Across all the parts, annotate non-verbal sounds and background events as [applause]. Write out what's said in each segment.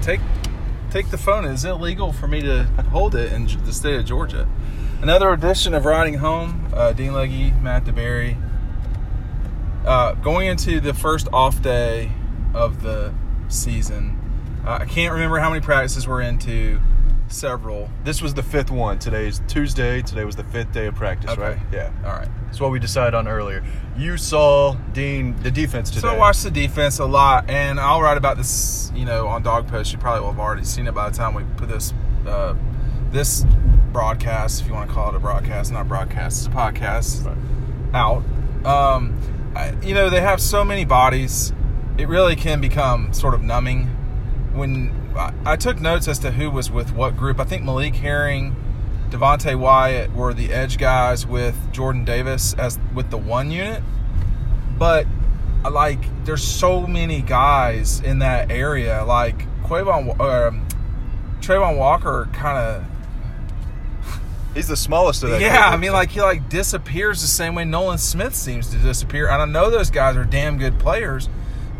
take take the phone. It's illegal for me to hold it in the state of Georgia. Another edition of Riding Home. Uh, Dean Legge, Matt DeBerry. Uh, going into the first off day of the season, uh, I can't remember how many practices we're into. Several. This was the fifth one. Today's Tuesday. Today was the fifth day of practice, Okay. right? Yeah. All right. That's what we decided on earlier. You saw Dean the defense today. So I watched the defense a lot, and I'll write about this, you know, on DawgPost. You probably will have already seen it by the time we put this uh, this broadcast, if you want to call it a broadcast, not broadcast, it's a podcast, Right. out. Um, I, you know, they have so many bodies, it really can become sort of numbing. When I, I took notes as to who was with what group, I think Malik Herring, Devonte Wyatt were the edge guys with Jordan Davis as with the one unit. But like, there's so many guys in that area. Like Quavon, um, Travon Walker, kind of [laughs] He's the smallest of that. yeah, group. I mean, like he like disappears the same way Nolan Smith seems to disappear. And I know those guys are damn good players,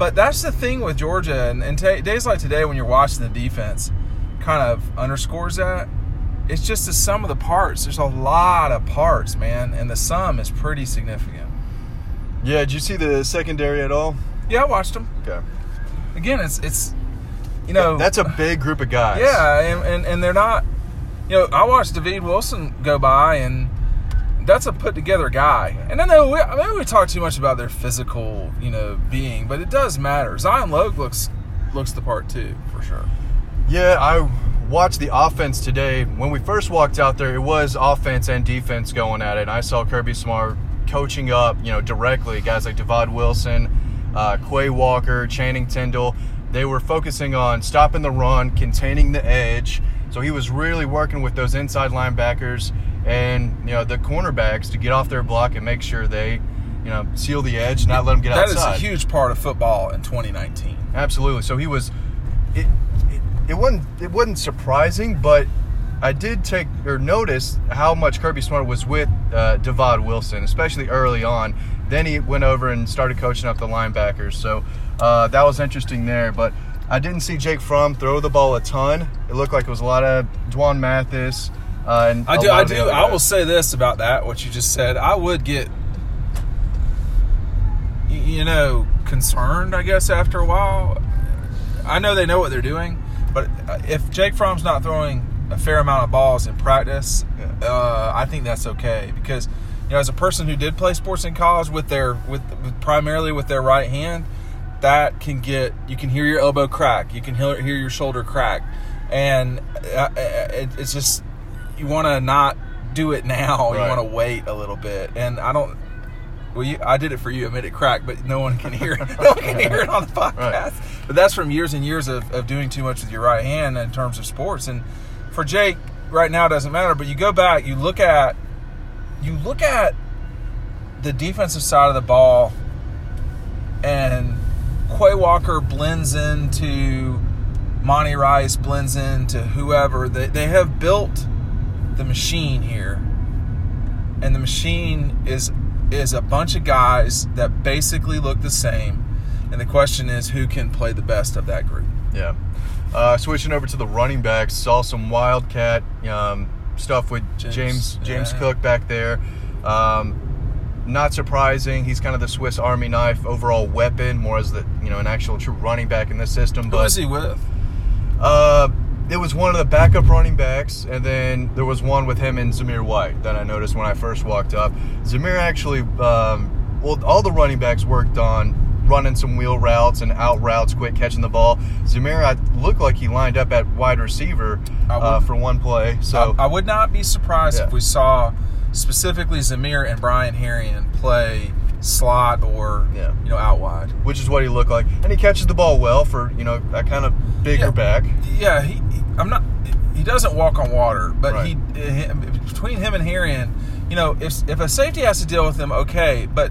but that's the thing with Georgia. And, and ta days like today, when you're watching the defense, kind of underscores that. It's just the sum of the parts. There's a lot of parts, man, and the sum is pretty significant. Yeah. Did you see the secondary at all? Yeah, I watched them. Okay. Again, it's it's you know That's a big group of guys. Yeah, and, and, and they're not. You know, I watched David Wilson go by, and that's a put together guy. And I know we, maybe we talk too much about their physical, you know, being, but it does matter. Zion Logue looks looks the part too, for sure. Yeah, I watched the offense today. When we first walked out there, it was offense and defense going at it. And I saw Kirby Smart coaching up, you know, directly guys like Divaad Wilson, uh, Quay Walker, Channing Tindall. They were focusing on stopping the run, containing the edge. So he was really working with those inside linebackers and you know the cornerbacks to get off their block and make sure they, you know, seal the edge, not let them get That outside. That is a huge part of football in 2019. Absolutely. So he was. It, it, it wasn't. It wasn't surprising, but I did take or notice how much Kirby Smart was with uh, Divaad Wilson, especially early on. Then he went over and started coaching up the linebackers. So uh, that was interesting there. But I didn't see Jake Fromm throw the ball a ton. It looked like it was a lot of Dwan Mathis. Uh, and I do. I do. I will say this about that. What you just said. I would get, you know, concerned. I guess after a while. I know they know what they're doing, but uh, if Jake Fromm's not throwing a fair amount of balls in practice, Yeah. uh, I think that's okay because you know, as a person who did play sports in college with their with, with primarily with their right hand, that can get you can hear your elbow crack, you can hear, hear your shoulder crack, and uh, it's just you want to not do it now. Right. You want to wait a little bit, and I don't. Well, you, I did it for you. I made it crack, but no one can hear it. [laughs] No one can hear it on the podcast. But that's from years and years of, of doing too much with your right hand in terms of sports. And for Jake, right now it doesn't matter. But you go back, you look at, you look at the defensive side of the ball, and Quay Walker blends into Monty Rice, blends into whoever. They, they have built the machine here, and the machine is is a bunch of guys that basically look the same. And the question is, who can play the best of that group? Yeah. Uh, switching over to the running backs, saw some wildcat um, stuff with James, James James, yeah. Cook back there. Um, not surprising. He's kind of the Swiss Army knife overall weapon, more as the you know an actual true running back in this system. Who But is he with? uh, it was one of the backup running backs, and then there was one with him and Zamir White that I noticed when I first walked up. Zamir actually, um, well, all the running backs worked on running some wheel routes and out routes, quick catching the ball. Zamir, I looked like he lined up at wide receiver I uh, for one play. So I, I would not be surprised Yeah. if we saw specifically Zamir and Brian Herrien play slot or Yeah. you know out wide. which is what he looked like, and he catches the ball well for you know that kind of bigger Yeah. back. Yeah, he, I'm not. He doesn't walk on water, but Right. Eh, he, he between him and Herrien, you know, if if a safety has to deal with him, okay, but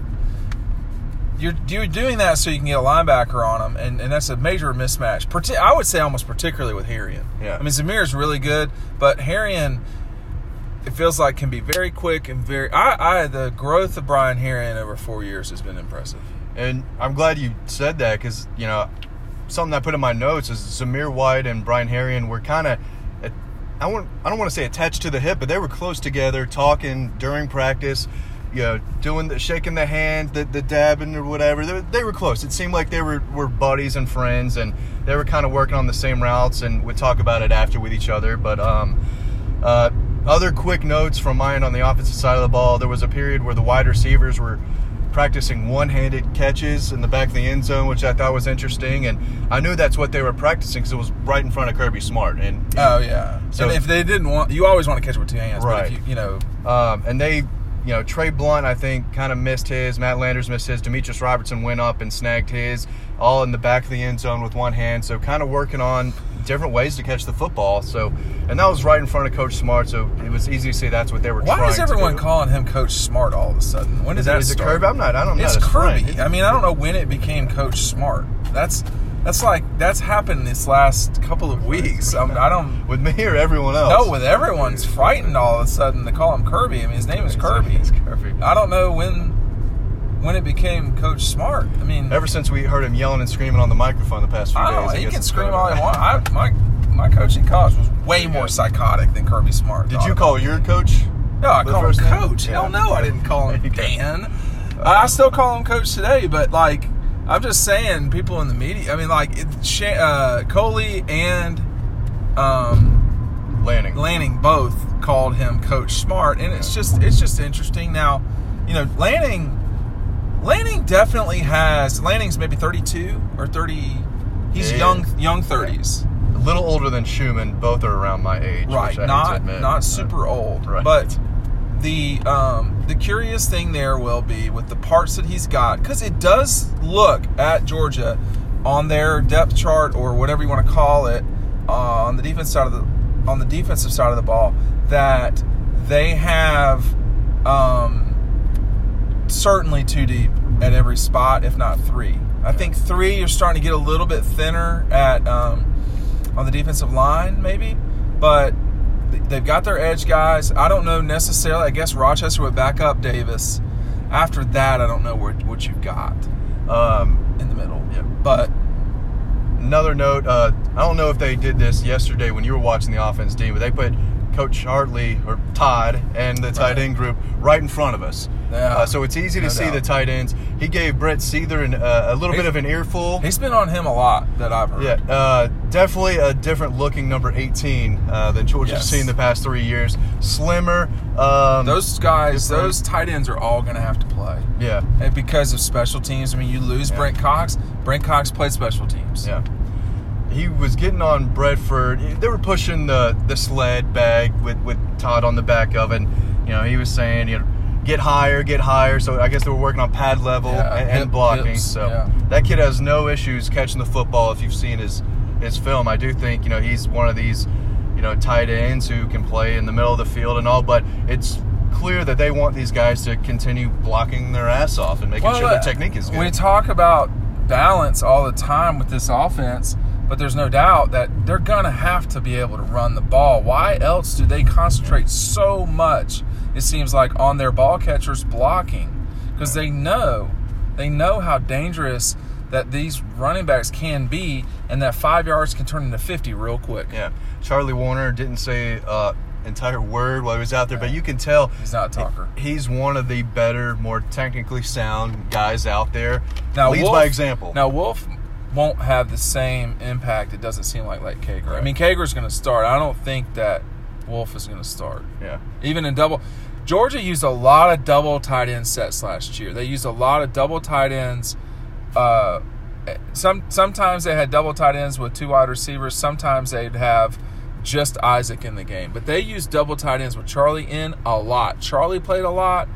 you're you're doing that so you can get a linebacker on him, and, and that's a major mismatch. Parti- I would say almost particularly with Herrien. Yeah. I mean Zamir is really good, but Harrion, it feels like can be very quick and very. I, I the growth of Brian Herrien over four years has been impressive. And I'm glad you said that because you know something I put in my notes is Zamir White and Brian Herrien were kind of. I want I don't want to say attached to the hip, but they were close together, talking during practice, you know, doing the shaking the hand, the, the dabbing or whatever. They, they were close. It seemed like they were, were buddies and friends, and they were kind of working on the same routes, and would talk about it after with each other. But um, uh, other quick notes from mine on the offensive side of the ball. There was a period where the wide receivers were practicing one-handed catches in the back of the end zone, which I thought was interesting, and I knew that's what they were practicing because it was right in front of Kirby Smart. And oh yeah, so and if they didn't want, you always want to catch with two hands, right? You, you, know, um, and they, you know, Trey Blount, I think, kind of missed his. Matt Landers missed his. Demetrius Robertson went up and snagged his, all in the back of the end zone with one hand. So kind of working on different ways to catch the football. So, and that was right in front of Coach Smart, so it was easy to see that's what they were. Why is everyone calling him Coach Smart all of a sudden? When did is that is start? it Kirby? I'm not. I don't know. It's Kirby. I mean, I don't know when it became Coach Smart. That's that's like that's happened this last couple of weeks. I, mean, I don't [laughs] with me or everyone else. No, with everyone's frightened all of a sudden to call him Kirby. I mean, his name is Kirby. It's Kirby. I don't know when when it became Coach Smart. I mean, ever since we heard him yelling and screaming on the microphone the past few I days, he guess can scream all he wants. I, my my coach in college was way more psychotic than Kirby Smart. Did you call your coach? No, I the call him first name? Coach. Hell no, I didn't call him. [laughs] Dan. I still call him Coach today, but like I'm just saying, people in the media. I mean, like it, uh, Coley and um, Lanning. Lanning both called him Coach Smart, and it's just it's just interesting. Now, you know, Lanning Lanning definitely has Lanning's maybe 32 or 30. He's Yeah. young young 30s. A little older than Schumann. Both are around my age. right which I hate to not not super old right. but the um the curious thing there will be with the parts that he's got because it does look at georgia on their depth chart or whatever you want to call it uh, on the defense side of the on the defensive side of the ball that they have um certainly two deep at every spot if not three i think three you're starting to get a little bit thinner at um on the defensive line, maybe. But they've got their edge guys. I don't know necessarily. I guess Rochester would back up Davis. After that, I don't know where, what you've got Um, in the middle. Yeah. But Another note, uh, I don't know if they did this yesterday when you were watching the offense team, but they put Coach Hartley or Todd and the tight Right. end group right in front of us. Yeah. Uh, so it's easy to No see the tight ends. He gave Brett Seither an, uh, a little He's- bit of an earful. he's been on him a lot that I've heard. Yeah, uh, definitely a different looking number 18 uh, than Georgia's Yes. seen the past three years. Slimmer. Um, Those guys, Different. those tight ends are all going to have to play. Yeah, And because of special teams. I mean, you lose Yeah. Brent Cox. Brent Cox played special teams. yeah. He was getting on Bradford. They were pushing the, the sled bag with, with Todd on the back of it. You know, he was saying, you know, get higher, get higher. So I guess they were working on pad level Yeah, and, hip- blocking. hips, so yeah. that kid has no issues catching the football. If you've seen his his film, I do think you know he's one of these you know tight ends who can play in the middle of the field and all. But it's clear that they want these guys to continue blocking their ass off and making sure uh, their technique is good. We talk about balance all the time with this offense, but there's no doubt that they're going to have to be able to run the ball. Why else do they concentrate so much, it seems like, on their ball catchers blocking? Because they know, they know how dangerous that these running backs can be, and that five yards can turn into 50 real quick. Yeah, Charlie Woerner didn't say uh, entire word while he was out there, but you can tell He's not a talker. he's one of the better, more technically sound guys out there. Now, leads Wolf- by example. Now Wolf won't have the same impact. It doesn't seem like like Kager. I Right. mean, Kager's going to start. I don't think that Wolf is going to start. yeah, Even in double, Georgia used a lot of double tight end sets last year. They used a lot of double tight ends. Uh, some sometimes they had double tight ends with two wide receivers. Sometimes they'd have just Isaac in the game. But they used double tight ends with Charlie in a lot. Charlie played a lot,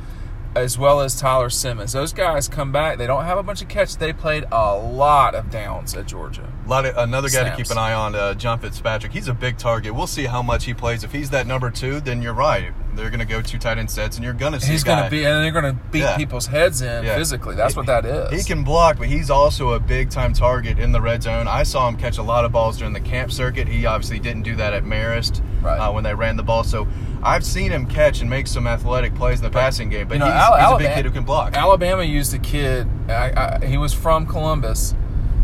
as well as Tyler Simmons. Those guys come back. They don't have a bunch of catches. They played a lot of downs at Georgia. a lot of, another guy to keep an eye on, uh, John Fitzpatrick. He's a big target. We'll see how much he plays. If he's that number two, then you're right. They're going to go two tight end sets, and you're going to see. He's going to be, and they're going to beat Yeah. people's heads in Yeah. physically. That's He- what that is. He can block, but he's also a big time target in the red zone. I saw him catch a lot of balls during the camp circuit. He obviously didn't do that at Marist Right. uh, when they ran the ball. So I've seen him catch and make some athletic plays in the passing game. But You know, he's, Al- he's a big kid who can block. Alabama used a kid. I, I, he was from Columbus.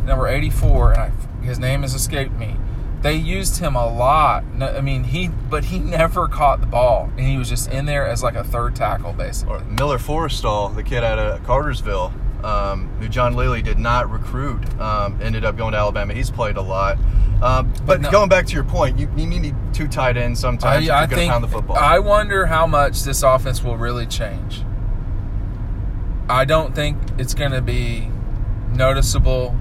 number 84, and I, his name has escaped me. They used him a lot. No, I mean, he but he [laughs] never caught the ball, and he was just in there as like a third tackle, basically. Or Miller Forristall, the kid out of Cartersville, um, who John Lilly did not recruit, um, ended up going to Alabama. He's played a lot. Um, but But no- going back to your point, you, you need two tight ends sometimes I, I to think pound the football. I wonder how much this offense will really change. I don't think it's going to be noticeable.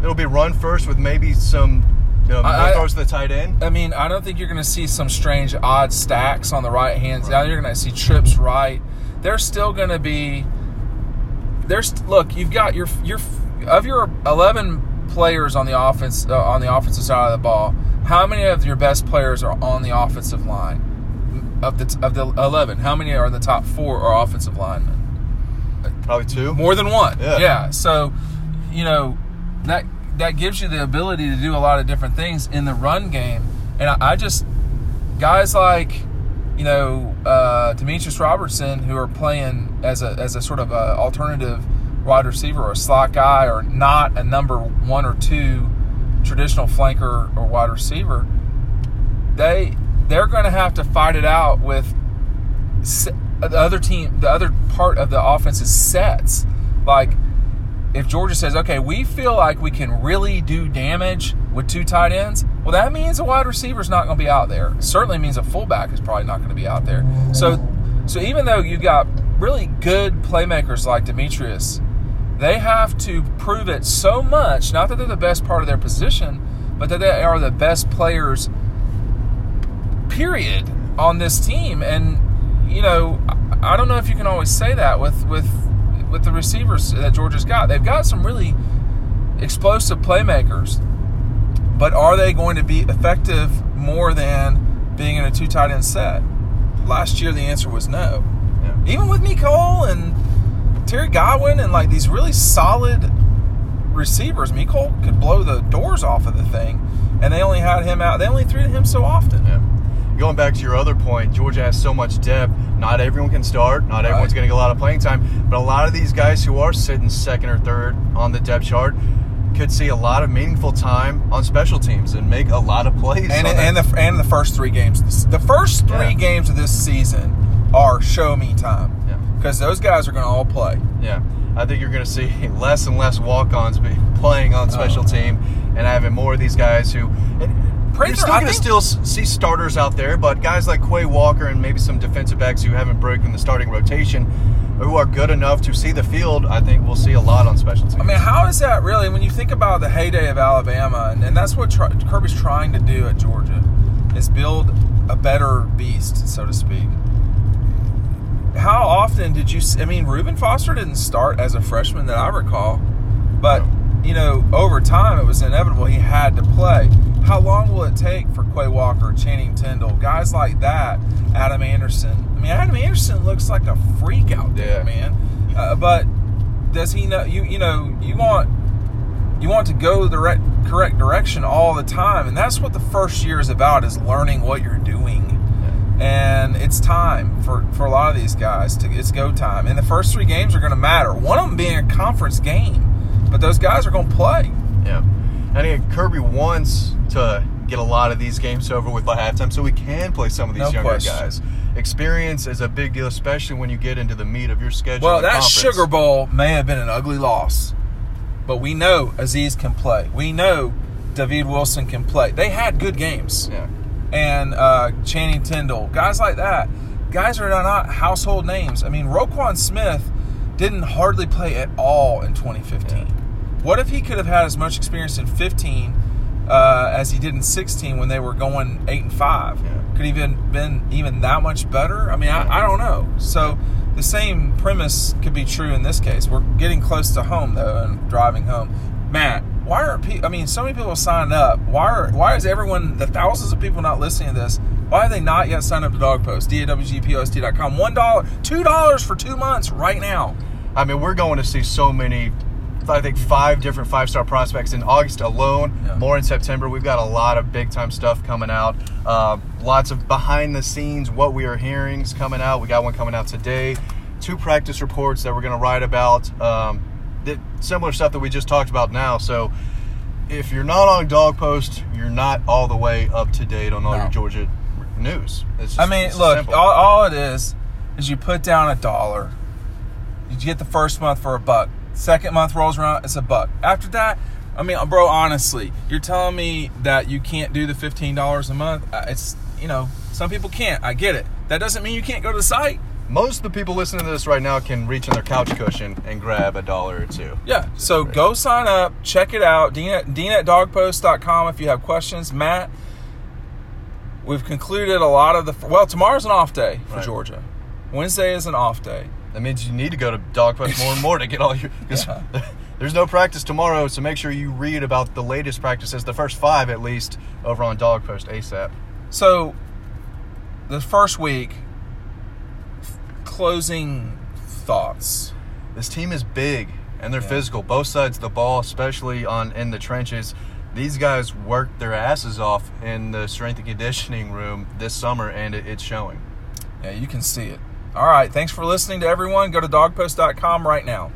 It'll be run first with maybe some you know, I- more I- throws to the tight end. I mean, I don't think you're going to see some strange odd stacks on the right hand. Now you're going to see trips right. They're still going to be. There's look. You've got your your of your 11 players on the offense uh, on the offensive side of the ball. How many of your best players are on the offensive line? Of the of the 11, how many are in the top four are offensive linemen? Probably two. More than one. Yeah. Yeah. So, you know, that that gives you the ability to do a lot of different things in the run game. And I, I just guys like, you know, uh, Demetrius Robertson who are playing as a as a sort of a alternative wide receiver or a slot guy or not a number one or two traditional flanker or wide receiver. They they're going to have to fight it out with the other team, the other part of the offense is sets. Like, if Georgia says, okay, we feel like we can really do damage with two tight ends, well, that means a wide receiver is not going to be out there. It certainly means a fullback is probably not going to be out there. So, so even though you've got really good playmakers like Demetrius, they have to prove it so much. Not that they're the best part of their position, but that they are the best players period on this team and you know I- I don't know if you can always say that with with with the receivers that Georgia's got they've got some really explosive playmakers. But are they going to be effective more than being in a two tight end set? Last year the answer was no. Yeah. even with Mecole and Terry Godwin and like these really solid receivers Mecole could blow the doors off of the thing. And they only had him out they only threw to him so often. Yeah. Going back to your other point, Georgia has so much depth. Not everyone can start. Not everyone's Right. going to get a lot of playing time. But a lot of these guys who are sitting second or third on the depth chart could see a lot of meaningful time on special teams and make a lot of plays. and and the and the first three games. The first three Yeah. games of this season are show me time Yeah. because those guys are going to all play. Yeah, I think you're going to see [laughs] less and less walk-ons be [laughs] playing on uh-huh. special Oh. team, and having more of these guys who. And you're still I going to still see starters out there, but guys like Quay Walker and maybe some defensive backs who haven't broken the starting rotation, who are good enough to see the field, I think we'll see a lot on special teams. I mean, how is that really? When you think about the heyday of Alabama, and, and that's what Kirby's trying to do at Georgia, is build a better beast, so to speak. How often did you? I mean, Reuben Foster didn't start as a freshman that I recall, but you know, over time it was inevitable he had to play. How long will it take for Quay Walker, Channing Tindall, guys like that, Adam Anderson? I mean, Adam Anderson looks like a freak out there, Yeah. man. Uh, but does he know? You you know, you want you want to go the right, correct direction all the time, and that's what the first year is about: is learning what you're doing and it's time for, for a lot of these guys to it's go time. And the first three games are going to matter. One of them being a conference game, but those guys are going to play. Yeah. I think Kirby wants to get a lot of these games over with by halftime so we can play some of these No younger question. guys. Experience is a big deal, especially when you get into the meat of your schedule. Well, that conference. Sugar Bowl may have been an ugly loss, but we know Azeez can play. We know David Wilson can play. They had good games. Yeah. and uh, Channing Tindall, guys like that. Guys are not household names. I mean, Roquan Smith didn't hardly play at all in 2015. Yeah. What if he could have had as much experience in 15 uh, as he did in 16 when they were going eight and five? Yeah. Could he even been even that much better? I mean, I, I don't know. So the same premise could be true in this case. We're getting close to home though, and driving home. Matt, why are people? I mean, so many people signed up. Why are? Why is everyone? The thousands of people not listening to this. Why have they not yet signed up to DawgPost? DAWGPOST.com. One dollar, two dollars for two months right now. I mean, we're going to see so many. I think five different five-star prospects in August alone. Yeah. More in September. We've got a lot of big-time stuff coming out. Uh, lots of behind-the-scenes, what we are hearing's coming out. We got one coming out today. Two practice reports that we're going to write about. Um, the similar stuff that we just talked about now. So if you're not on DawgPost, you're not all the way up to date on all No. your Georgia news. It's just, I mean, look, all, all it is is you put down a dollar. You get the first month for a buck. Second month rolls around, it's a buck. After that, I mean, bro, honestly, you're telling me that you can't do the fifteen dollars a month? Uh, It's you know, some people can't. I get it. That doesn't mean you can't go to the site. most of the people listening to this right now can reach in their couch cushion and grab a dollar or two. Yeah. So go sign up, check it out. Dean at, Dean at dawgpost.com if you have questions. Matt, we've concluded a lot of the. Well, tomorrow's an off day for Right. Georgia. Wednesday is an off day. That means you need to go to DawgPost more and more to get all your. [laughs] Yeah. [laughs] There's no practice tomorrow, so make sure you read about the latest practices, the first five at least, over on DawgPost ASAP. So, the first week, f- closing thoughts. This team is big and they're Yeah. physical. Both sides of the ball, especially on in the trenches. These guys worked their asses off in the strength and conditioning room this summer, and it, it's showing. Yeah, you can see it. All right. Thanks for listening to everyone. Go to dawgpost.com right now.